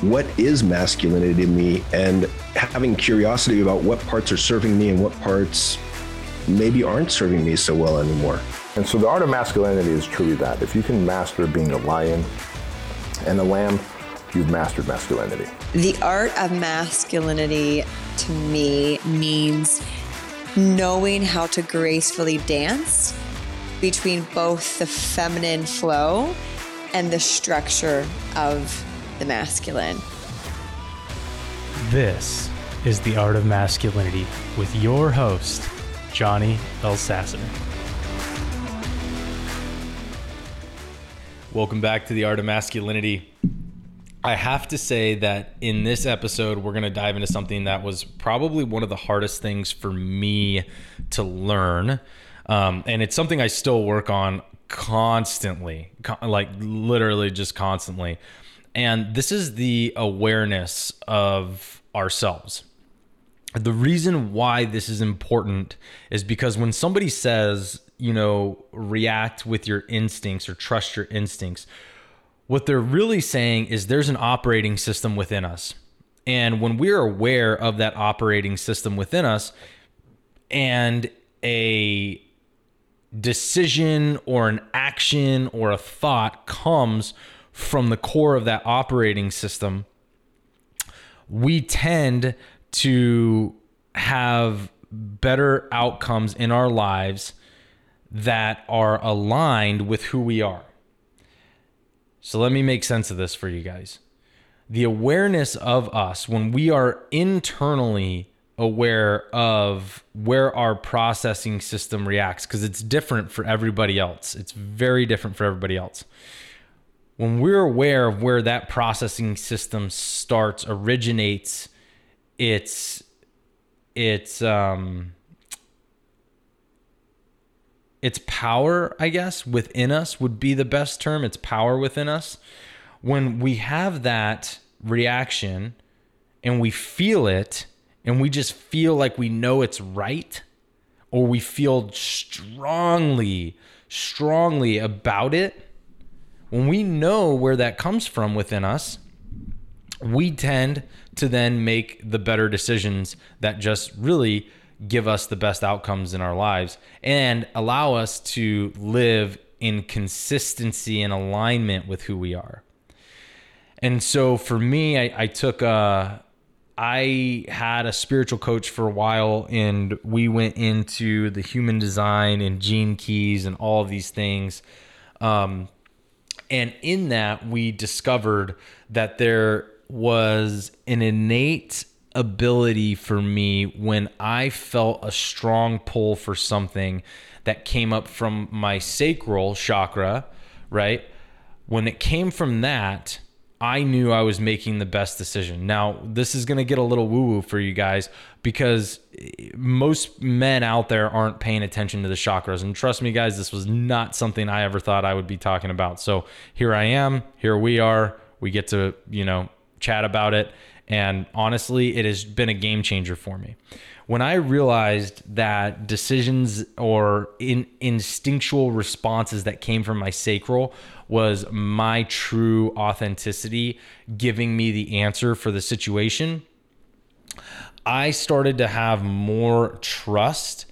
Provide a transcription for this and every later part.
what is masculinity to me and having curiosity about what parts are serving me and what parts maybe aren't serving me so well anymore. And so the art of masculinity is truly that. If you can master being a lion and a lamb, you've mastered masculinity. The art of masculinity to me means knowing how to gracefully dance between both the feminine flow and the structure of the masculine. This is The Art of Masculinity with your host, Johnny Elsasser. Welcome back to the Art of Masculinity. I have to say that in this episode, we're going to dive into something that was probably one of the hardest things for me to learn. Um, and it's something I still work on constantly, co- like literally just constantly. And this is the awareness of ourselves. The reason why this is important is because when somebody says, you know, react with your instincts or trust your instincts, what they're really saying is there's an operating system within us. And when we're aware of that operating system within us and a decision or an action or a thought comes from the core of that operating system, we tend to have better outcomes in our lives that are aligned with who we are. So let me make sense of this for you guys. The awareness of us, when we are internally aware of where our processing system reacts, because it's different for everybody else, it's very different for everybody else. When we're aware of where that processing system starts, originates, it's it's um its power, I guess, within us would be the best term. It's power within us. When we have that reaction and we feel it and we just feel like we know it's right or we feel strongly, strongly about it, when we know where that comes from within us, we tend to then make the better decisions that just really give us the best outcomes in our lives and allow us to live in consistency and alignment with who we are. And so for me, I, I took a, I had a spiritual coach for a while and we went into the human design and gene keys and all of these things. Um, and in that, we discovered that there was an innate ability for me when I felt a strong pull for something that came up from my sacral chakra, right? When it came from that, I knew I was making the best decision. Now, this is going to get a little woo woo for you guys because eh, most men out there aren't paying attention to the chakras. And trust me, guys, this was not something I ever thought I would be talking about. So here I am. Here we are. We get to, you know, chat about it. And honestly, it has been a game changer for me. When I realized that decisions or in, instinctual responses that came from my sacral was my true authenticity giving me the answer for the situation, I started to have more trust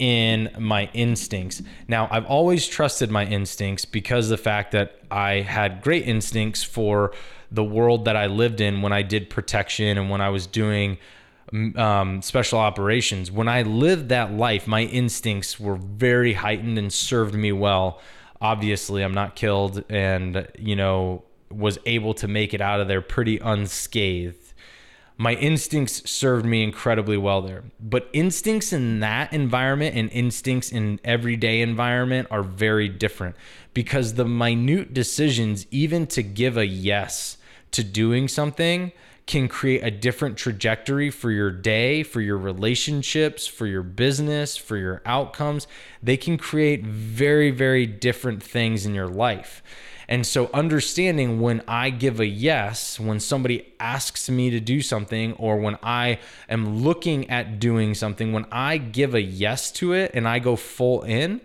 in my instincts. Now, I've always trusted my instincts because the fact that I had great instincts for the world that I lived in when I did protection and when I was doing um, special operations. When I lived that life, my instincts were very heightened and served me well. Obviously, I'm not killed and, you know, was able to make it out of there pretty unscathed my instincts served me incredibly well there. But instincts in that environment and instincts in everyday environment are very different because the minute decisions, even to give a yes to doing something, can create a different trajectory for your day, for your relationships, for your business, for your outcomes. They can create very, very different things in your life. And so, understanding when I give a yes, when somebody asks me to do something, or when I am looking at doing something, when I give a yes to it and I go full in,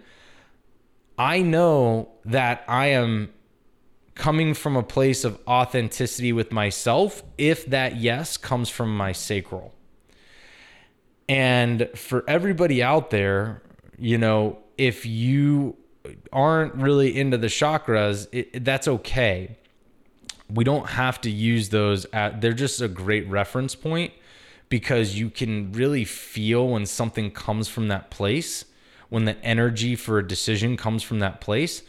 I know that I am coming from a place of authenticity with myself if that yes comes from my sacral. And for everybody out there, you know, if you aren't really into the chakras, it, that's okay. We don't have to use those at they're just a great reference point because you can really feel when something comes from that place, when the energy for a decision comes from that place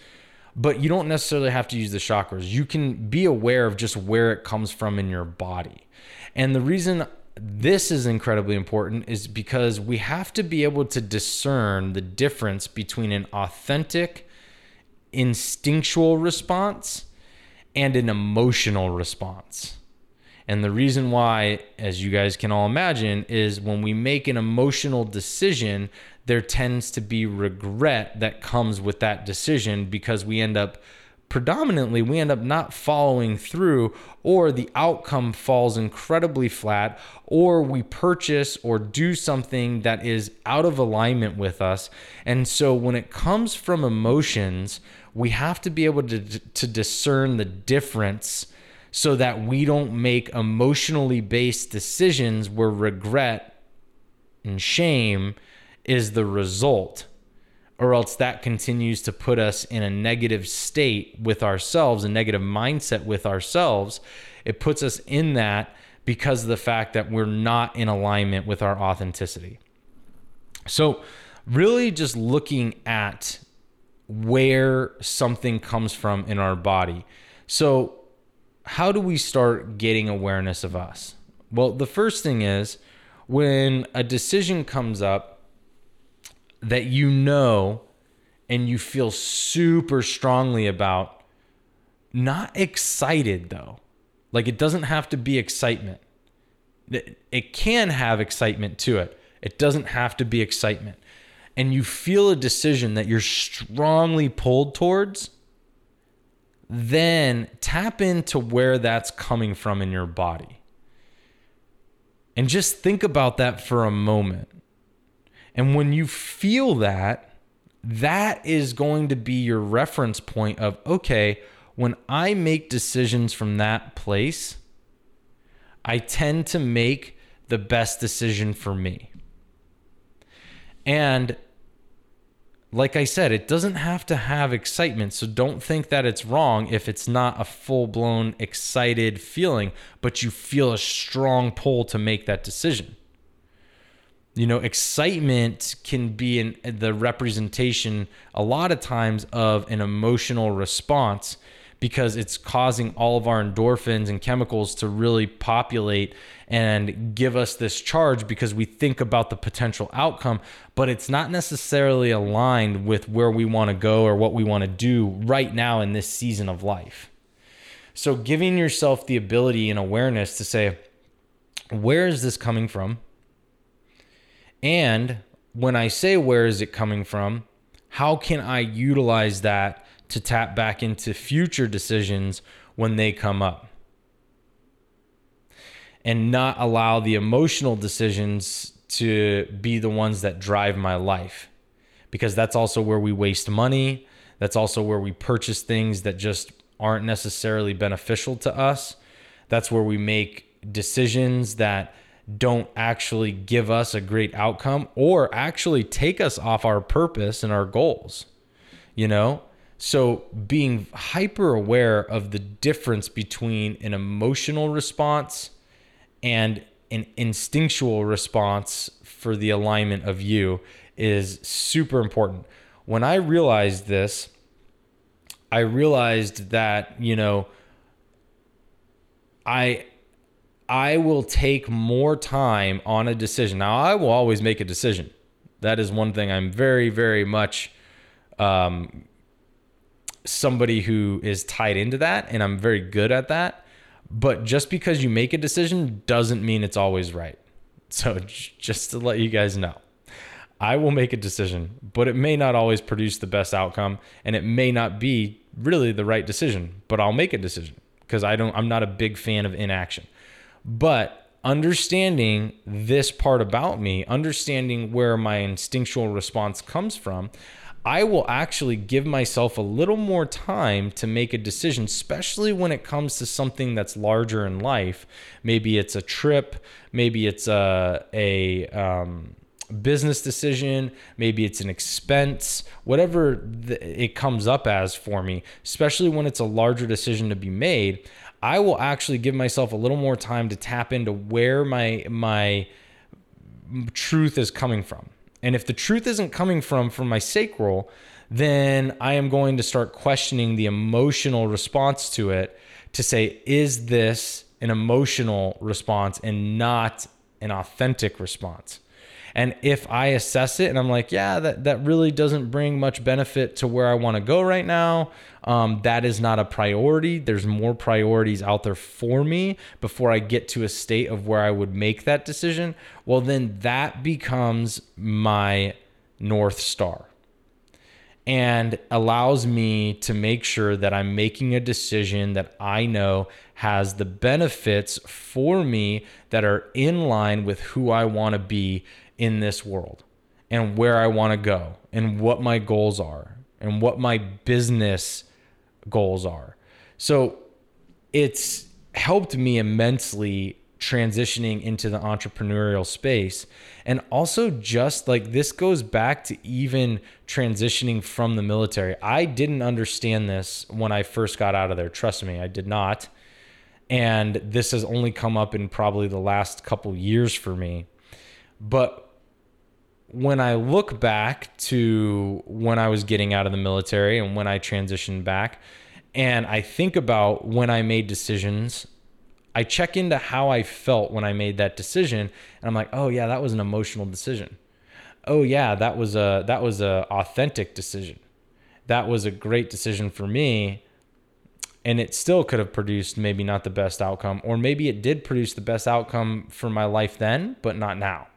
but you don't necessarily have to use the chakras. You can be aware of just where it comes from in your body. And the reason this is incredibly important is because we have to be able to discern the difference between an authentic, instinctual response and an emotional response. And the reason why, as you guys can all imagine, is when we make an emotional decision, there tends to be regret that comes with that decision because we end up predominantly we end up not following through or the outcome falls incredibly flat or we purchase or do something that is out of alignment with us. And so when it comes from emotions we have to be able to to discern the difference so that we don't make emotionally based decisions where regret and shame is the result or else that continues to put us in a negative state with ourselves, a negative mindset with ourselves. It puts us in that because of the fact that we're not in alignment with our authenticity. So, really just looking at where something comes from in our body. So, how do we start getting awareness of us? Well, the first thing is when a decision comes up that you know and you feel super strongly about, not excited though. Like it doesn't have to be excitement. It can have excitement to it. It doesn't have to be excitement. And you feel a decision that you're strongly pulled towards, then tap into where that's coming from in your body. And just think about that for a moment. And when you feel that, that is going to be your reference point of, okay, when I make decisions from that place, I tend to make the best decision for me. And like I said, it doesn't have to have excitement. So don't think that it's wrong if it's not a full blown excited feeling, but you feel a strong pull to make that decision you know excitement can be in the representation a lot of times of an emotional response because it's causing all of our endorphins and chemicals to really populate and give us this charge because we think about the potential outcome, but it's not necessarily aligned with where we want to go or what we want to do right now in this season of life. So, giving yourself the ability and awareness to say, where is this coming from? And when I say where is it coming from, how can I utilize that to tap back into future decisions when they come up? And not allow the emotional decisions to be the ones that drive my life. Because that's also where we waste money. That's also where we purchase things that just aren't necessarily beneficial to us. That's where we make decisions that don't actually give us a great outcome or actually take us off our purpose and our goals. You know? So being hyper aware of the difference between an emotional response and an instinctual response for the alignment of you is super important. When I realized this, I realized that, you know, I I will take more time on a decision. Now, I will always make a decision. That is one thing I'm very, very much um, somebody who is tied into that, and I'm very good at that. But just because you make a decision doesn't mean it's always right. So just to let you guys know, I will make a decision, but it may not always produce the best outcome and it may not be really the right decision, but I'll make a decision because I don't I'm not a big fan of inaction. But understanding this part about me, understanding where my instinctual response comes from, I will actually give myself a little more time to make a decision, especially when it comes to something that's larger in life. Maybe it's a trip, maybe it's a, a um, business decision, maybe it's an expense, whatever th- it comes up as for me, especially when it's a larger decision to be made. I will actually give myself a little more time to tap into where my my truth is coming from. And if the truth isn't coming from from my sacral, then I am going to start questioning the emotional response to it to say is this an emotional response and not an authentic response? And if I assess it and I'm like, yeah, that, that really doesn't bring much benefit to where I want to go right now, um, that is not a priority. There's more priorities out there for me before I get to a state of where I would make that decision. Well, then that becomes my North Star and allows me to make sure that I'm making a decision that I know has the benefits for me that are in line with who I want to be in this world and where I want to go and what my goals are and what my business goals are. So it's helped me immensely transitioning into the entrepreneurial space. And also, just like this goes back to even transitioning from the military. I didn't understand this when I first got out of there. Trust me, I did not. And this has only come up in probably the last couple years for me. But when I look back to when I was getting out of the military and when I transitioned back, and I think about when I made decisions I check into how I felt when I made that decision, and I'm like, oh yeah, that was an emotional decision. Oh yeah, that was a that was a authentic decision. That was a great decision for me, and it still could have produced maybe not the best outcome, or maybe it did produce the best outcome for my life then, but not now.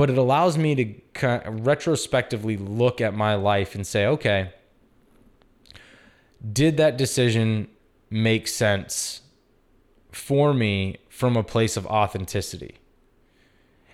But it allows me to kind of retrospectively look at my life and say, okay, did that decision make sense for me from a place of authenticity.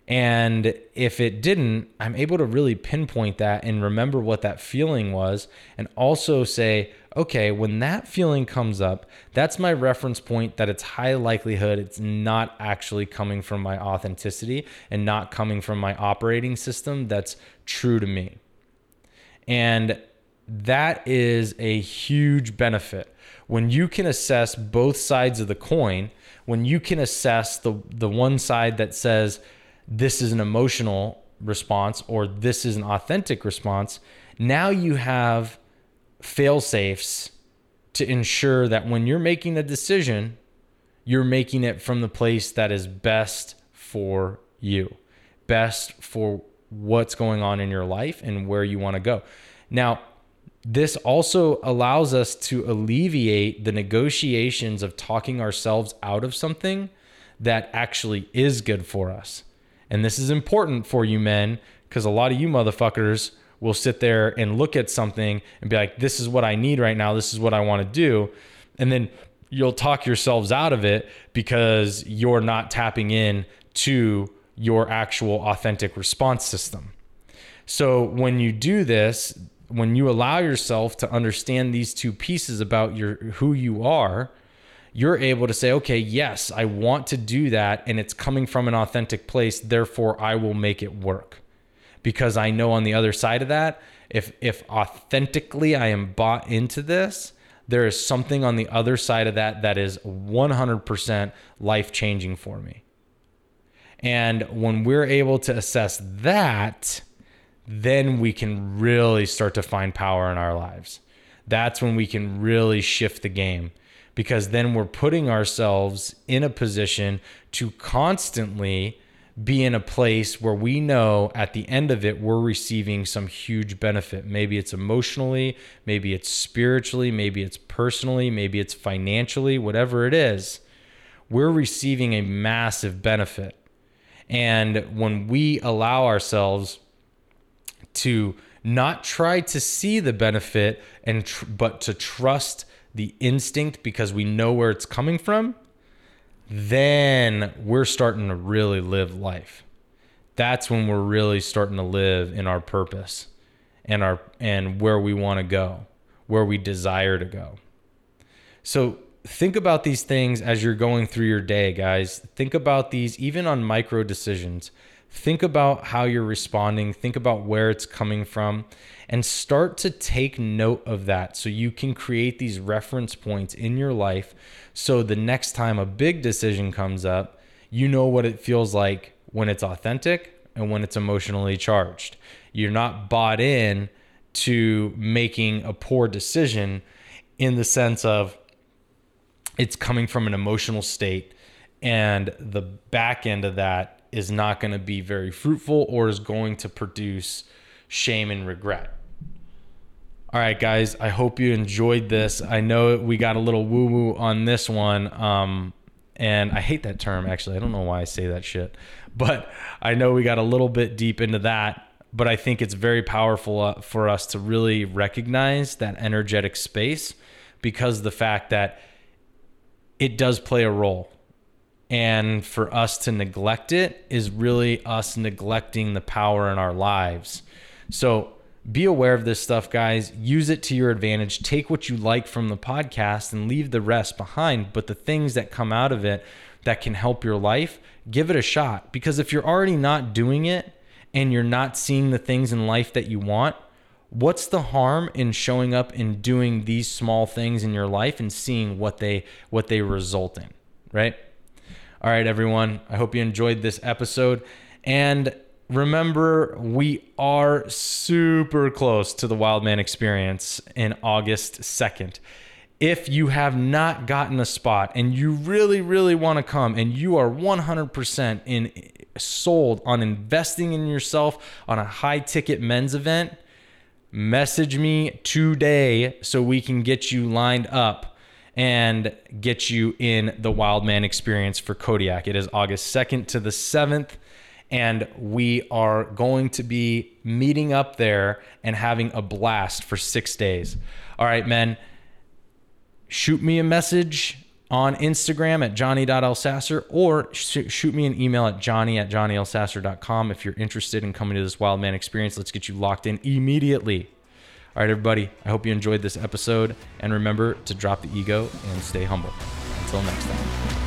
And if it didn't, I'm able to really pinpoint that and remember what that feeling was, and also say, okay, when that feeling comes up, that's my reference point that it's high likelihood it's not actually coming from my authenticity and not coming from my operating system that's true to me. And that is a huge benefit when you can assess both sides of the coin, when you can assess the the one side that says this is an emotional response or this is an authentic response, now you have fail safes to ensure that when you're making a decision, you're making it from the place that is best for you, best for what's going on in your life and where you want to go. Now, this also allows us to alleviate the negotiations of talking ourselves out of something that actually is good for us. And this is important for you men because a lot of you motherfuckers will sit there and look at something and be like, this is what I need right now. This is what I want to do. And then you'll talk yourselves out of it because you're not tapping in to your actual authentic response system. So when you do this, when you allow yourself to understand these two pieces about your who you are, you're able to say, okay, yes, I want to do that and it's coming from an authentic place, therefore I will make it work. Because I know on the other side of that, if if authentically I am bought into this, there is something on the other side of that that is 100% life-changing for me. And when we're able to assess that, then we can really start to find power in our lives. That's when we can really shift the game because then we're putting ourselves in a position to constantly be in a place where we know at the end of it we're receiving some huge benefit. Maybe it's emotionally, maybe it's spiritually, maybe it's personally, maybe it's financially, whatever it is. we're receiving a massive benefit. And when we allow ourselves to not try to see the benefit and tr- but to trust the instinct because we know where it's coming from, then we're starting to really live life. That's when we're really starting to live in our purpose and our and where we want to go, where we desire to go. So think about these things as you're going through your day, guys. Think about these even on micro decisions. Think about how you're responding, think about where it's coming from, and start to take note of that so you can create these reference points in your life. So the next time a big decision comes up, you know what it feels like when it's authentic and when it's emotionally charged. You're not bought in to making a poor decision in the sense of it's coming from an emotional state and the back end of that is not going to be very fruitful or is going to produce shame and regret. All right, guys, I hope you enjoyed this. I know we got a little woo woo on this one. Um, and I hate that term, actually. I don't know why I say that shit, but I know we got a little bit deep into that. But I think it's very powerful uh, for us to really recognize that energetic space because the fact that it does play a role and for us to neglect it is really us neglecting the power in our lives. So be aware of this stuff, guys. Use it to your advantage. Take what you like from the podcast and leave the rest behind. But the things that come out of it that can help your life, give it a shot. Because if you're already not doing it and you're not seeing the things in life that you want, what's the harm in showing up and doing these small things in your life and seeing what they what they result in, right? All right, everyone. I hope you enjoyed this episode. And remember, we are super close to the Wildman experience in August 2nd. If you have not gotten a spot and you really, really want to come and you are 100% in sold on investing in yourself on a high ticket men's event, message me today so we can get you lined up and get you in the Wildman experience for Kodiak. It is August 2nd to the 7th. And we are going to be meeting up there and having a blast for six days. All right, men, shoot me a message on Instagram at johnny.elsasser or sh- shoot me an email at johnny at johnnyelsasser.com if you're interested in coming to this Wildman experience. Let's get you locked in immediately. All right, everybody, I hope you enjoyed this episode. And remember to drop the ego and stay humble. Until next time.